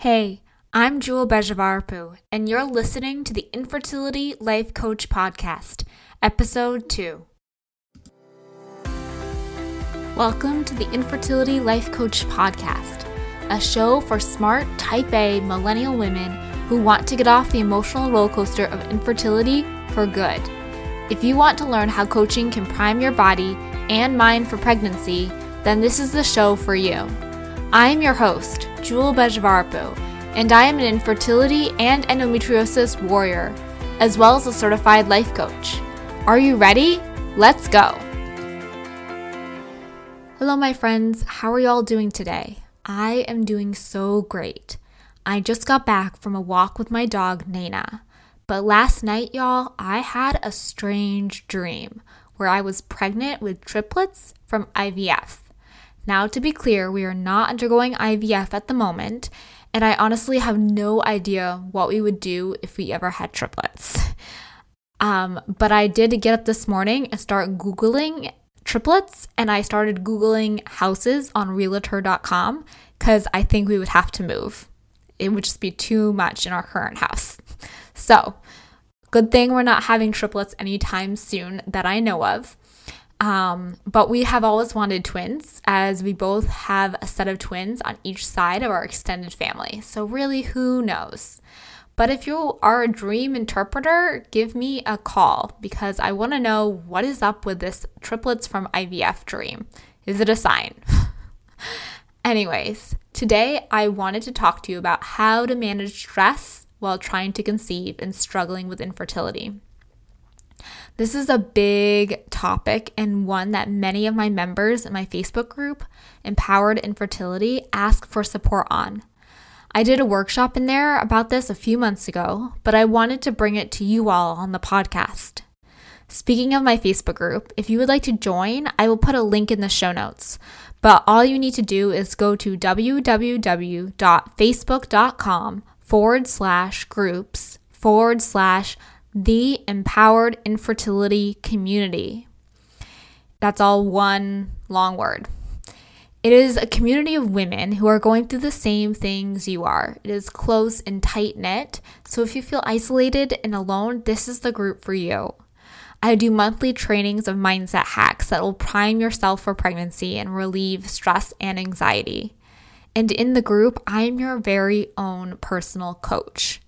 Hey, I'm Jewel Bejavarpu, and you're listening to the Infertility Life Coach Podcast, Episode 2. Welcome to the Infertility Life Coach Podcast, a show for smart, type A millennial women who want to get off the emotional roller coaster of infertility for good. If you want to learn how coaching can prime your body and mind for pregnancy, then this is the show for you. I am your host, Jewel Bejvarpu, and I am an infertility and endometriosis warrior, as well as a certified life coach. Are you ready? Let's go! Hello, my friends. How are y'all doing today? I am doing so great. I just got back from a walk with my dog, Nana. But last night, y'all, I had a strange dream where I was pregnant with triplets from IVF. Now, to be clear, we are not undergoing IVF at the moment, and I honestly have no idea what we would do if we ever had triplets. Um, but I did get up this morning and start Googling triplets, and I started Googling houses on realtor.com because I think we would have to move. It would just be too much in our current house. So, good thing we're not having triplets anytime soon that I know of. Um, but we have always wanted twins, as we both have a set of twins on each side of our extended family. So, really, who knows? But if you are a dream interpreter, give me a call because I want to know what is up with this triplets from IVF dream. Is it a sign? Anyways, today I wanted to talk to you about how to manage stress while trying to conceive and struggling with infertility. This is a big topic and one that many of my members in my Facebook group, Empowered Infertility, ask for support on. I did a workshop in there about this a few months ago, but I wanted to bring it to you all on the podcast. Speaking of my Facebook group, if you would like to join, I will put a link in the show notes. But all you need to do is go to www.facebook.com forward slash groups forward slash the empowered infertility community. That's all one long word. It is a community of women who are going through the same things you are. It is close and tight knit. So if you feel isolated and alone, this is the group for you. I do monthly trainings of mindset hacks that will prime yourself for pregnancy and relieve stress and anxiety. And in the group, I am your very own personal coach.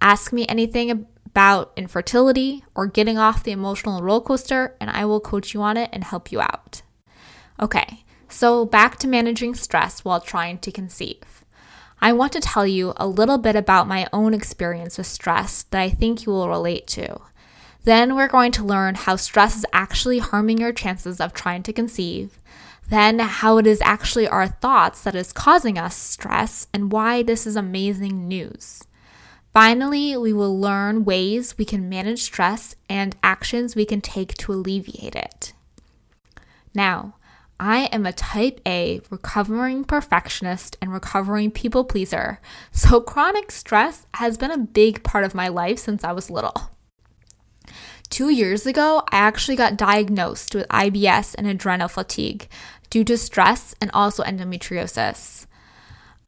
Ask me anything about infertility or getting off the emotional roller coaster, and I will coach you on it and help you out. Okay, so back to managing stress while trying to conceive. I want to tell you a little bit about my own experience with stress that I think you will relate to. Then we're going to learn how stress is actually harming your chances of trying to conceive. Then, how it is actually our thoughts that is causing us stress and why this is amazing news. Finally, we will learn ways we can manage stress and actions we can take to alleviate it. Now, I am a type A recovering perfectionist and recovering people pleaser, so chronic stress has been a big part of my life since I was little. Two years ago, I actually got diagnosed with IBS and adrenal fatigue due to stress and also endometriosis.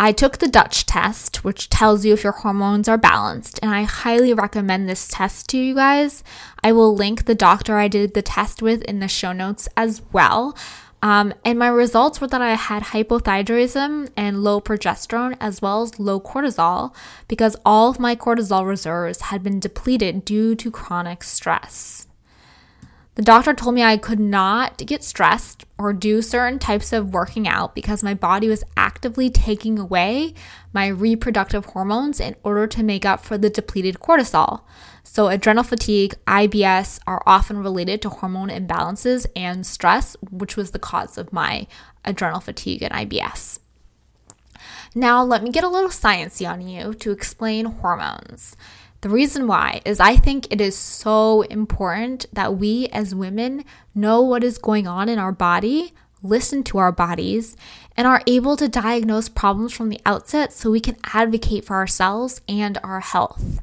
I took the DUTCH test, which tells you if your hormones are balanced, and I highly recommend this test to you guys. I will link the doctor I did the test with in the show notes as well. Um, and my results were that I had hypothyroidism and low progesterone, as well as low cortisol, because all of my cortisol reserves had been depleted due to chronic stress. The doctor told me I could not get stressed or do certain types of working out because my body was actively taking away my reproductive hormones in order to make up for the depleted cortisol. So, adrenal fatigue, IBS are often related to hormone imbalances and stress, which was the cause of my adrenal fatigue and IBS. Now, let me get a little sciencey on you to explain hormones. The reason why is I think it is so important that we as women know what is going on in our body, listen to our bodies, and are able to diagnose problems from the outset so we can advocate for ourselves and our health.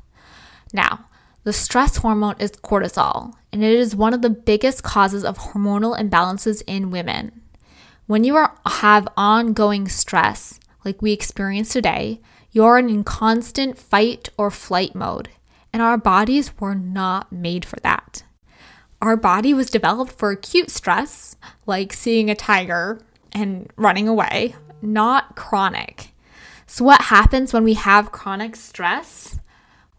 Now, the stress hormone is cortisol, and it is one of the biggest causes of hormonal imbalances in women. When you are, have ongoing stress, like we experience today, You're in constant fight or flight mode, and our bodies were not made for that. Our body was developed for acute stress, like seeing a tiger and running away, not chronic. So, what happens when we have chronic stress?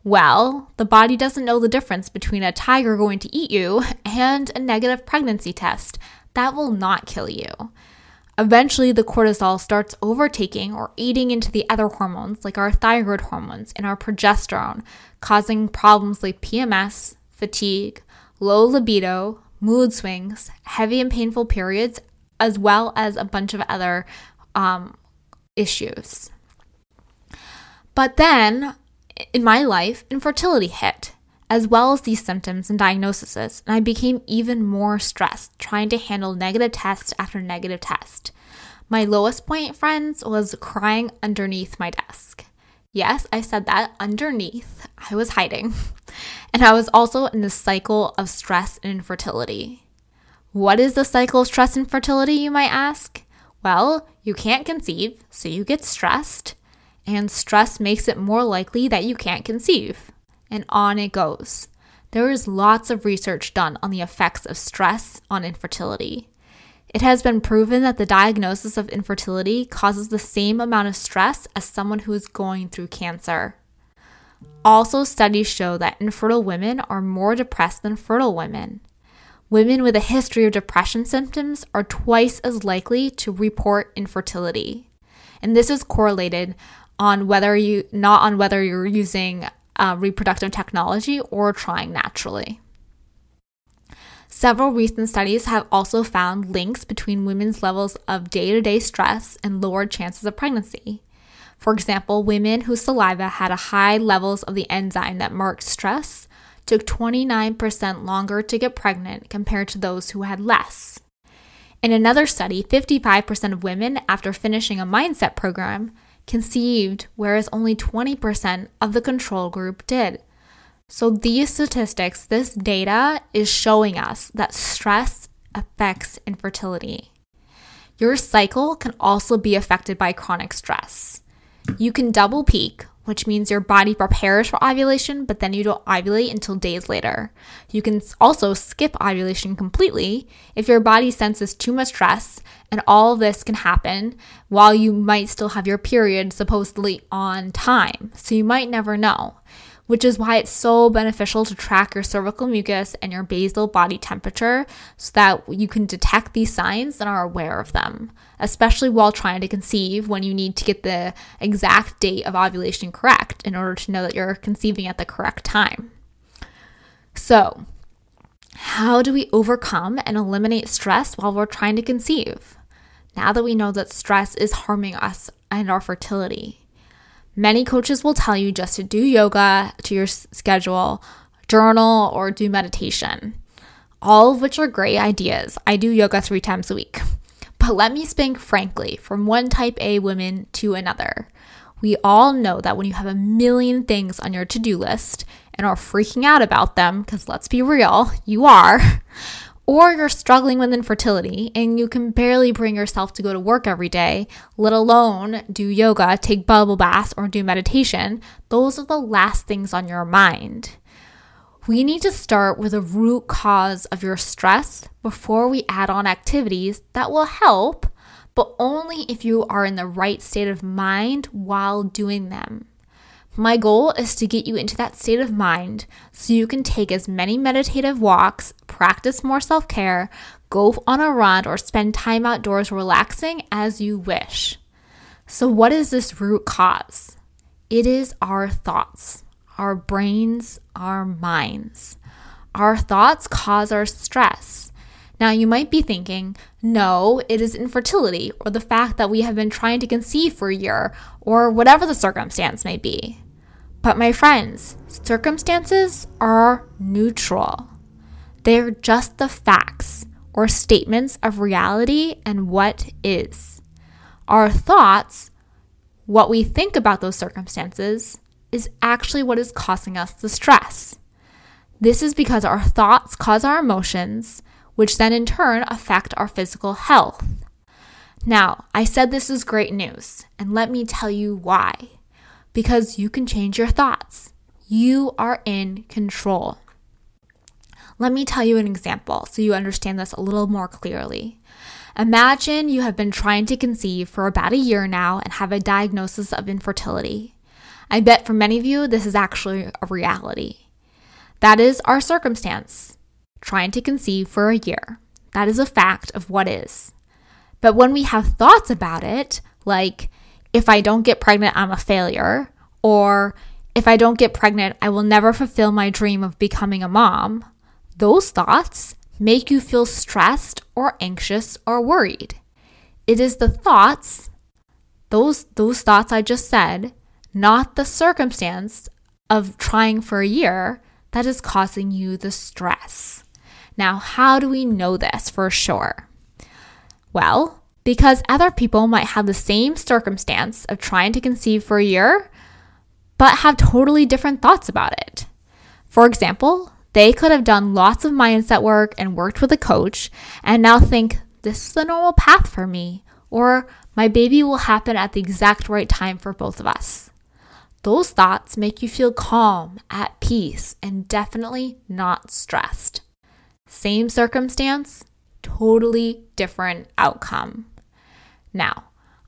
Well, the body doesn't know the difference between a tiger going to eat you and a negative pregnancy test. That will not kill you. Eventually, the cortisol starts overtaking or eating into the other hormones, like our thyroid hormones and our progesterone, causing problems like PMS, fatigue, low libido, mood swings, heavy and painful periods, as well as a bunch of other um, issues. But then in my life, infertility hit, as well as these symptoms and diagnoses, and I became even more stressed trying to handle negative test after negative test. My lowest point, friends, was crying underneath my desk. Yes, I said that underneath. I was hiding. And I was also in the cycle of stress and infertility. What is the cycle of stress and fertility, you might ask? Well, you can't conceive, so you get stressed and stress makes it more likely that you can't conceive. And on it goes. There is lots of research done on the effects of stress on infertility. It has been proven that the diagnosis of infertility causes the same amount of stress as someone who is going through cancer. Also, studies show that infertile women are more depressed than fertile women. Women with a history of depression symptoms are twice as likely to report infertility. And this is correlated on whether you not on whether you're using uh, reproductive technology or trying naturally. Several recent studies have also found links between women's levels of day to day stress and lowered chances of pregnancy. For example, women whose saliva had high levels of the enzyme that marks stress took 29% longer to get pregnant compared to those who had less. In another study, 55% of women, after finishing a mindset program, conceived, whereas only 20% of the control group did. So, these statistics, this data is showing us that stress affects infertility. Your cycle can also be affected by chronic stress. You can double peak, which means your body prepares for ovulation, but then you don't ovulate until days later. You can also skip ovulation completely if your body senses too much stress, and all this can happen while you might still have your period supposedly on time. So you might never know which is why it's so beneficial to track your cervical mucus and your basal body temperature so that you can detect these signs and are aware of them, especially while trying to conceive when you need to get the exact date of ovulation correct in order to know that you're conceiving at the correct time. So, how do we overcome and eliminate stress while we're trying to conceive? Now that we know that stress is harming us and our fertility, Many coaches will tell you just to do yoga to your schedule, journal, or do meditation, all of which are great ideas. I do yoga three times a week. But let me speak frankly from one type A woman to another. We all know that when you have a million things on your to do list and are freaking out about them, because let's be real, you are, or you're struggling with infertility and you can barely bring yourself to go to work every day, let alone do yoga, take bubble baths, or do meditation, those are the last things on your mind. We need to start with the root cause of your stress before we add on activities that will help, but only if you are in the right state of mind while doing them. My goal is to get you into that state of mind so you can take as many meditative walks, practice more self care, go on a run, or spend time outdoors relaxing as you wish. So, what is this root cause? It is our thoughts, our brains, our minds. Our thoughts cause our stress. Now, you might be thinking, no, it is infertility or the fact that we have been trying to conceive for a year or whatever the circumstance may be. But my friends, circumstances are neutral. They're just the facts or statements of reality and what is. Our thoughts, what we think about those circumstances, is actually what is causing us the stress. This is because our thoughts cause our emotions, which then in turn affect our physical health. Now, I said this is great news, and let me tell you why. because you can change your thoughts. You are in control. Let me tell you an example so you understand this a little more clearly. Imagine you have been trying to conceive for about a year now and have a diagnosis of infertility. I bet for many of you, this is actually a reality. That is our circumstance, trying to conceive for a year. That is a fact of what is. But when we have thoughts about it, like, if I don't get pregnant, I'm a failure, or if I don't get pregnant, I will never fulfill my dream of becoming a mom, those thoughts make you feel stressed or anxious or worried. It is the thoughts, those, those thoughts I just said, not the circumstance of trying for a year that is causing you the stress. Now, how do we know this for sure? Well, because other people might have the same circumstance of trying to conceive for a year, but have totally different thoughts about it. For example, they could have done lots of mindset work and worked with a coach and now think, this is the normal path for me, or my baby will happen at the exact right time for both of us. Those thoughts make you feel calm, at peace, and definitely not stressed. Same circumstance, totally different outcome. Now,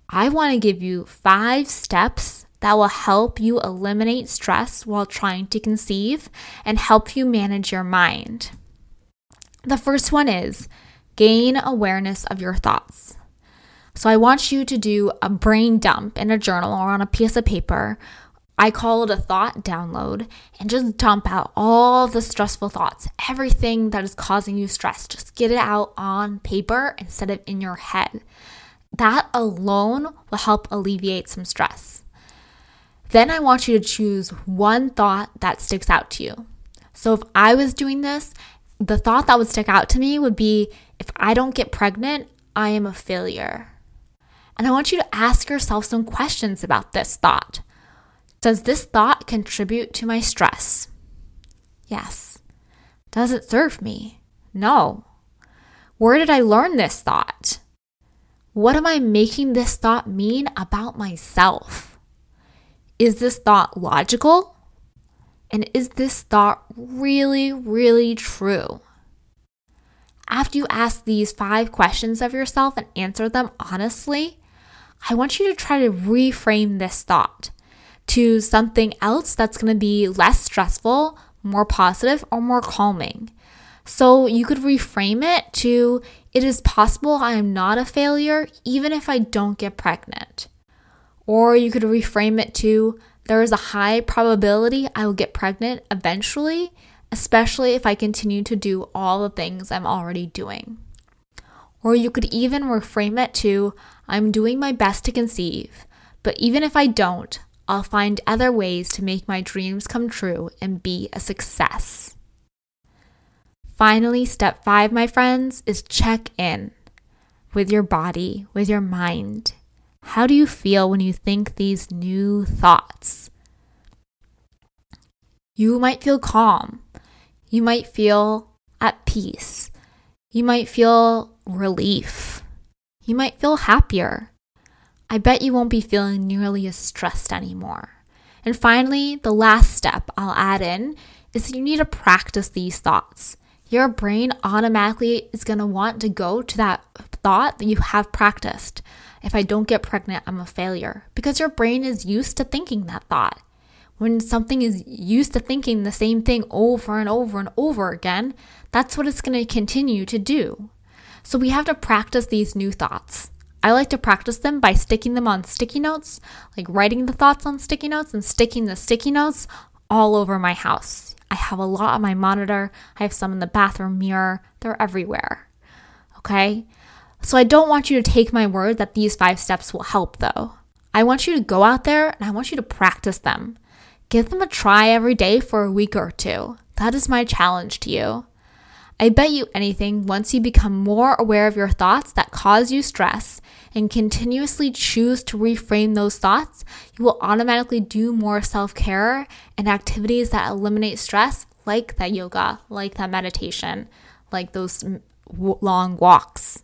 I want to give you five steps that will help you eliminate stress while trying to conceive and help you manage your mind. The first one is gain awareness of your thoughts. So, I want you to do a brain dump in a journal or on a piece of paper. I call it a thought download and just dump out all the stressful thoughts, everything that is causing you stress. Just get it out on paper instead of in your head. That alone will help alleviate some stress. Then I want you to choose one thought that sticks out to you. So if I was doing this, the thought that would stick out to me would be if I don't get pregnant, I am a failure. And I want you to ask yourself some questions about this thought. Does this thought contribute to my stress? Yes. Does it serve me? No. Where did I learn this thought? What am I making this thought mean about myself? Is this thought logical? And is this thought really, really true? After you ask these five questions of yourself and answer them honestly, I want you to try to reframe this thought to something else that's going to be less stressful, more positive, or more calming. So you could reframe it to it is possible I am not a failure even if I don't get pregnant. Or you could reframe it to there is a high probability I will get pregnant eventually, especially if I continue to do all the things I'm already doing. Or you could even reframe it to I'm doing my best to conceive, but even if I don't, I'll find other ways to make my dreams come true and be a success. Finally, step five, my friends, is check in with your body, with your mind. How do you feel when you think these new thoughts? You might feel calm. You might feel at peace. You might feel relief. You might feel happier. I bet you won't be feeling nearly as stressed anymore. And finally, the last step I'll add in is you need to practice these thoughts. Your brain automatically is going to want to go to that thought that you have practiced if I don't get pregnant, I'm a failure. Because your brain is used to thinking that thought. When something is used to thinking the same thing over and over and over again, that's what it's going to continue to do. So we have to practice these new thoughts. I like to practice them by sticking them on sticky notes, like writing the thoughts on sticky notes and sticking the sticky notes all over my house. I have a lot on my monitor, I have some in the bathroom mirror, they're everywhere. Okay? So I don't want you to take my word that these five steps will help, though. I want you to go out there and I want you to practice them. Give them a try every day for a week or two. That is my challenge to you. I bet you anything, once you become more aware of your thoughts that cause you stress and continuously choose to reframe those thoughts, you will automatically do more self care and activities that eliminate stress, like that yoga, like that meditation, like those long walks.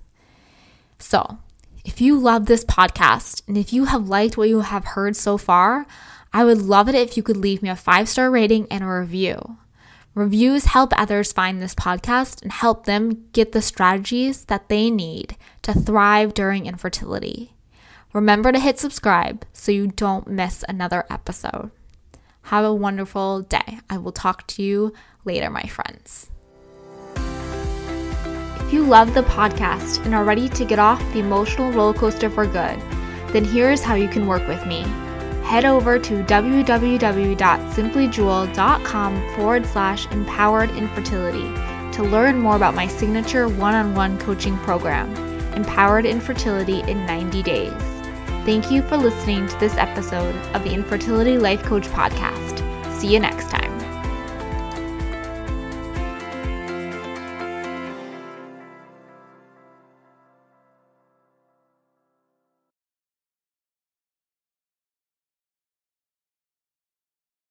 So, if you love this podcast and if you have liked what you have heard so far, I would love it if you could leave me a five star rating and a review. Reviews help others find this podcast and help them get the strategies that they need to thrive during infertility. Remember to hit subscribe so you don't miss another episode. Have a wonderful day. I will talk to you later, my friends. If you love the podcast and are ready to get off the emotional roller coaster for good, then here's how you can work with me head over to www.simplyjewel.com forward slash empowered infertility to learn more about my signature one on one coaching program, Empowered Infertility in 90 Days. Thank you for listening to this episode of the Infertility Life Coach Podcast. See you next time.